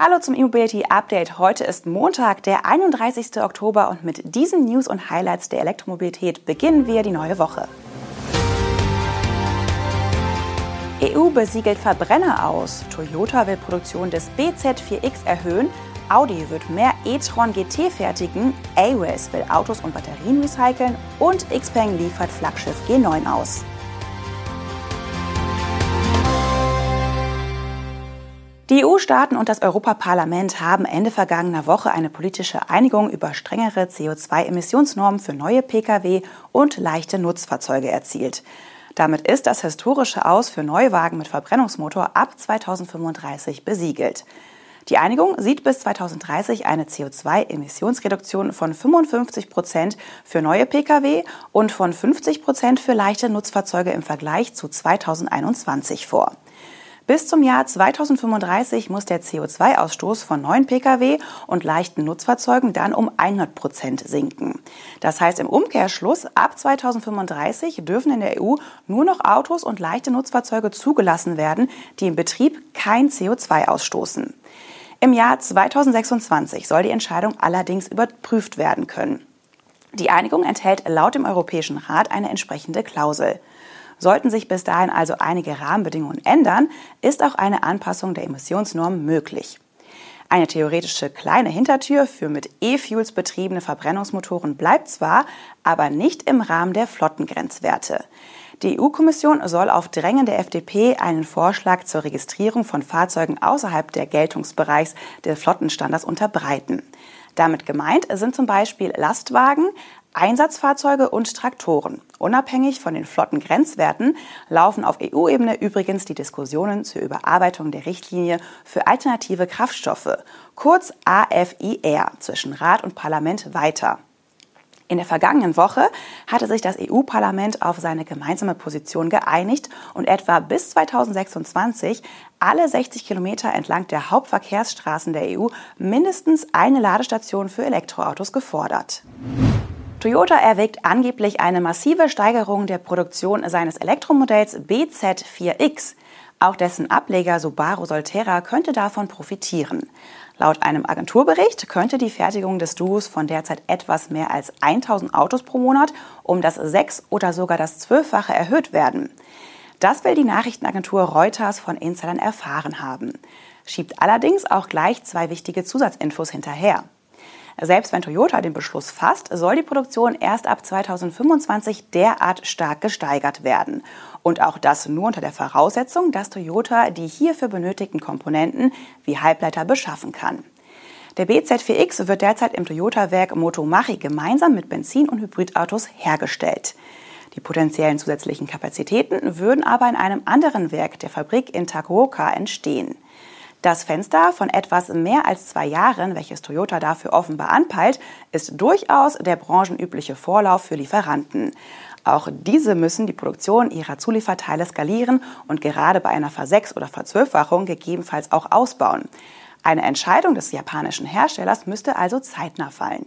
Hallo zum E-Mobility Update. Heute ist Montag, der 31. Oktober und mit diesen News und Highlights der Elektromobilität beginnen wir die neue Woche. EU besiegelt Verbrenner aus. Toyota will Produktion des BZ4X erhöhen. Audi wird mehr e-tron GT fertigen. Aways will Autos und Batterien recyceln. Und Xpeng liefert Flaggschiff G9 aus. Die EU-Staaten und das Europaparlament haben Ende vergangener Woche eine politische Einigung über strengere CO2-Emissionsnormen für neue Pkw und leichte Nutzfahrzeuge erzielt. Damit ist das historische Aus für Neuwagen mit Verbrennungsmotor ab 2035 besiegelt. Die Einigung sieht bis 2030 eine CO2-Emissionsreduktion von 55 Prozent für neue Pkw und von 50 Prozent für leichte Nutzfahrzeuge im Vergleich zu 2021 vor. Bis zum Jahr 2035 muss der CO2-Ausstoß von neuen Pkw und leichten Nutzfahrzeugen dann um 100 Prozent sinken. Das heißt im Umkehrschluss, ab 2035 dürfen in der EU nur noch Autos und leichte Nutzfahrzeuge zugelassen werden, die im Betrieb kein CO2 ausstoßen. Im Jahr 2026 soll die Entscheidung allerdings überprüft werden können. Die Einigung enthält laut dem Europäischen Rat eine entsprechende Klausel. Sollten sich bis dahin also einige Rahmenbedingungen ändern, ist auch eine Anpassung der Emissionsnorm möglich. Eine theoretische kleine Hintertür für mit E-Fuels betriebene Verbrennungsmotoren bleibt zwar, aber nicht im Rahmen der Flottengrenzwerte. Die EU-Kommission soll auf Drängen der FDP einen Vorschlag zur Registrierung von Fahrzeugen außerhalb der Geltungsbereichs des Flottenstandards unterbreiten. Damit gemeint sind zum Beispiel Lastwagen, Einsatzfahrzeuge und Traktoren. Unabhängig von den flotten Grenzwerten laufen auf EU-Ebene übrigens die Diskussionen zur Überarbeitung der Richtlinie für alternative Kraftstoffe, kurz AFIR, zwischen Rat und Parlament weiter. In der vergangenen Woche hatte sich das EU-Parlament auf seine gemeinsame Position geeinigt und etwa bis 2026 alle 60 Kilometer entlang der Hauptverkehrsstraßen der EU mindestens eine Ladestation für Elektroautos gefordert. Toyota erwägt angeblich eine massive Steigerung der Produktion seines Elektromodells BZ4X. Auch dessen Ableger Subaru Solterra könnte davon profitieren. Laut einem Agenturbericht könnte die Fertigung des Duos von derzeit etwas mehr als 1000 Autos pro Monat um das sechs- oder sogar das zwölffache erhöht werden. Das will die Nachrichtenagentur Reuters von Insidern erfahren haben. Schiebt allerdings auch gleich zwei wichtige Zusatzinfos hinterher. Selbst wenn Toyota den Beschluss fasst, soll die Produktion erst ab 2025 derart stark gesteigert werden. Und auch das nur unter der Voraussetzung, dass Toyota die hierfür benötigten Komponenten wie Halbleiter beschaffen kann. Der BZ4X wird derzeit im Toyota-Werk Motomachi gemeinsam mit Benzin- und Hybridautos hergestellt. Die potenziellen zusätzlichen Kapazitäten würden aber in einem anderen Werk der Fabrik in Takuoka entstehen. Das Fenster von etwas mehr als zwei Jahren, welches Toyota dafür offenbar anpeilt, ist durchaus der branchenübliche Vorlauf für Lieferanten. Auch diese müssen die Produktion ihrer Zulieferteile skalieren und gerade bei einer Versechs- oder Verzwölffachung gegebenenfalls auch ausbauen. Eine Entscheidung des japanischen Herstellers müsste also zeitnah fallen.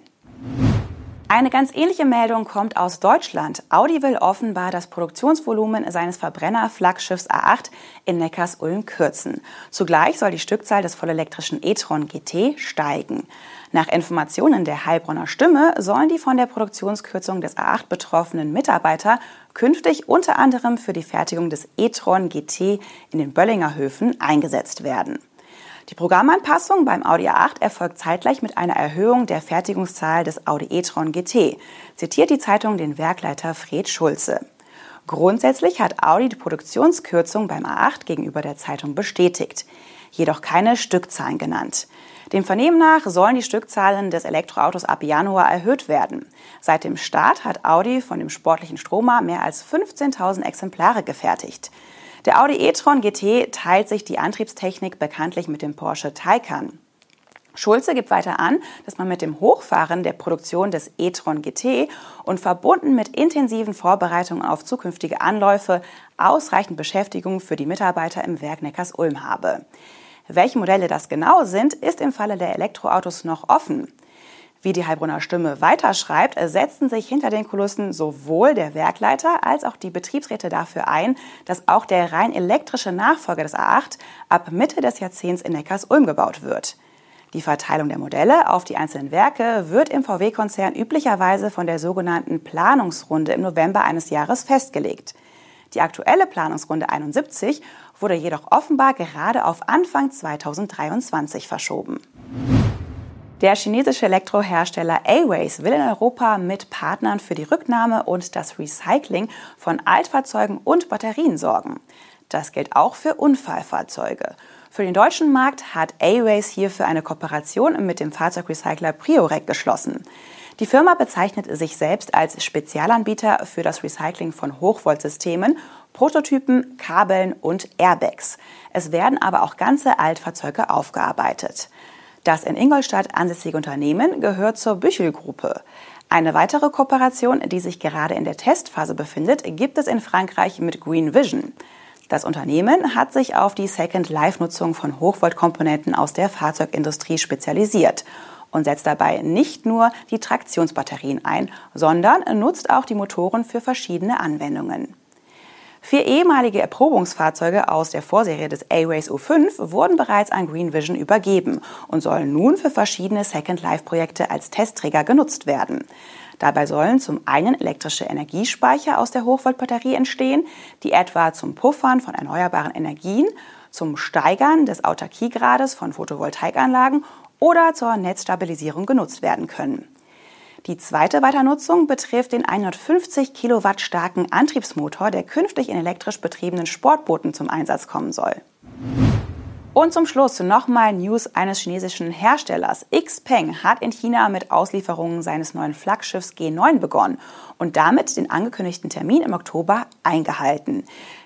Eine ganz ähnliche Meldung kommt aus Deutschland. Audi will offenbar das Produktionsvolumen seines Verbrenner-Flaggschiffs A8 in Neckars-Ulm kürzen. Zugleich soll die Stückzahl des vollelektrischen e-tron GT steigen. Nach Informationen der Heilbronner Stimme sollen die von der Produktionskürzung des A8 betroffenen Mitarbeiter künftig unter anderem für die Fertigung des e-tron GT in den Böllinger Höfen eingesetzt werden. Die Programmanpassung beim Audi A8 erfolgt zeitgleich mit einer Erhöhung der Fertigungszahl des Audi e-tron GT, zitiert die Zeitung den Werkleiter Fred Schulze. Grundsätzlich hat Audi die Produktionskürzung beim A8 gegenüber der Zeitung bestätigt, jedoch keine Stückzahlen genannt. Dem Vernehmen nach sollen die Stückzahlen des Elektroautos ab Januar erhöht werden. Seit dem Start hat Audi von dem sportlichen Stromer mehr als 15.000 Exemplare gefertigt. Der Audi e-tron GT teilt sich die Antriebstechnik bekanntlich mit dem Porsche Taycan. Schulze gibt weiter an, dass man mit dem Hochfahren der Produktion des e-tron GT und verbunden mit intensiven Vorbereitungen auf zukünftige Anläufe ausreichend Beschäftigung für die Mitarbeiter im Werk Neckars-Ulm habe. Welche Modelle das genau sind, ist im Falle der Elektroautos noch offen. Wie die Heilbronner Stimme weiterschreibt, setzten sich hinter den Kulissen sowohl der Werkleiter als auch die Betriebsräte dafür ein, dass auch der rein elektrische Nachfolger des A8 ab Mitte des Jahrzehnts in Neckars-Ulm gebaut wird. Die Verteilung der Modelle auf die einzelnen Werke wird im VW-Konzern üblicherweise von der sogenannten Planungsrunde im November eines Jahres festgelegt. Die aktuelle Planungsrunde 71 wurde jedoch offenbar gerade auf Anfang 2023 verschoben. Der chinesische Elektrohersteller Aways will in Europa mit Partnern für die Rücknahme und das Recycling von Altfahrzeugen und Batterien sorgen. Das gilt auch für Unfallfahrzeuge. Für den deutschen Markt hat Aways hierfür eine Kooperation mit dem Fahrzeugrecycler Priorec geschlossen. Die Firma bezeichnet sich selbst als Spezialanbieter für das Recycling von Hochvoltsystemen, Prototypen, Kabeln und Airbags. Es werden aber auch ganze Altfahrzeuge aufgearbeitet. Das in Ingolstadt ansässige Unternehmen gehört zur Büchel-Gruppe. Eine weitere Kooperation, die sich gerade in der Testphase befindet, gibt es in Frankreich mit Green Vision. Das Unternehmen hat sich auf die Second-Life-Nutzung von Hochvoltkomponenten aus der Fahrzeugindustrie spezialisiert und setzt dabei nicht nur die Traktionsbatterien ein, sondern nutzt auch die Motoren für verschiedene Anwendungen. Vier ehemalige Erprobungsfahrzeuge aus der Vorserie des A-Race U5 wurden bereits an Green Vision übergeben und sollen nun für verschiedene Second Life-Projekte als Testträger genutzt werden. Dabei sollen zum einen elektrische Energiespeicher aus der Hochvoltbatterie entstehen, die etwa zum Puffern von erneuerbaren Energien, zum Steigern des Autarkiegrades von Photovoltaikanlagen oder zur Netzstabilisierung genutzt werden können. Die zweite Weiternutzung betrifft den 150 Kilowatt starken Antriebsmotor, der künftig in elektrisch betriebenen Sportbooten zum Einsatz kommen soll. Und zum Schluss nochmal News eines chinesischen Herstellers. Xpeng hat in China mit Auslieferungen seines neuen Flaggschiffs G9 begonnen und damit den angekündigten Termin im Oktober eingehalten.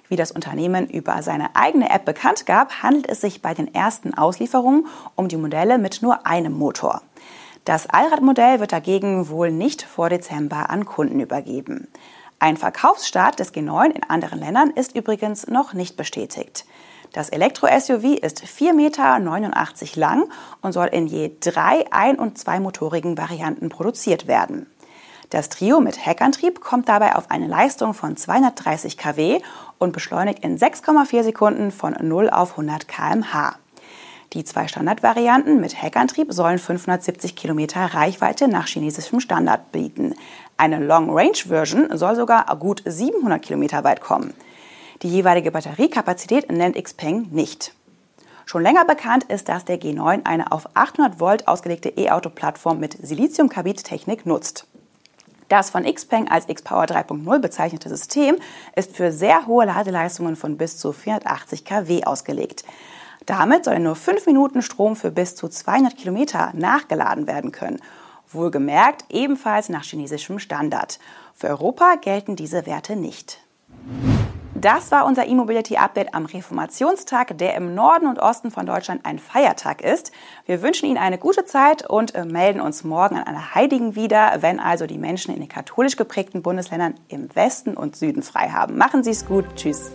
Wie das Unternehmen über seine eigene App bekannt gab, handelt es sich bei den ersten Auslieferungen um die Modelle mit nur einem Motor. Das Allradmodell wird dagegen wohl nicht vor Dezember an Kunden übergeben. Ein Verkaufsstart des G9 in anderen Ländern ist übrigens noch nicht bestätigt. Das Elektro-SUV ist 4,89 Meter lang und soll in je drei ein- und zweimotorigen Varianten produziert werden. Das Trio mit Heckantrieb kommt dabei auf eine Leistung von 230 kW und beschleunigt in 6,4 Sekunden von 0 auf 100 km/h. Die zwei Standardvarianten mit Heckantrieb sollen 570 Kilometer Reichweite nach chinesischem Standard bieten. Eine Long-Range-Version soll sogar gut 700 Kilometer weit kommen. Die jeweilige Batteriekapazität nennt Xpeng nicht. Schon länger bekannt ist, dass der G9 eine auf 800 Volt ausgelegte E-Auto-Plattform mit Silizium-Carbid-Technik nutzt. Das von Xpeng als Xpower 3.0 bezeichnete System ist für sehr hohe Ladeleistungen von bis zu 480 kW ausgelegt. Damit soll in nur fünf Minuten Strom für bis zu 200 Kilometer nachgeladen werden können. Wohlgemerkt ebenfalls nach chinesischem Standard. Für Europa gelten diese Werte nicht. Das war unser E-Mobility Update am Reformationstag, der im Norden und Osten von Deutschland ein Feiertag ist. Wir wünschen Ihnen eine gute Zeit und äh, melden uns morgen an einer Heiligen wieder, wenn also die Menschen in den katholisch geprägten Bundesländern im Westen und Süden frei haben. Machen Sie es gut. Tschüss.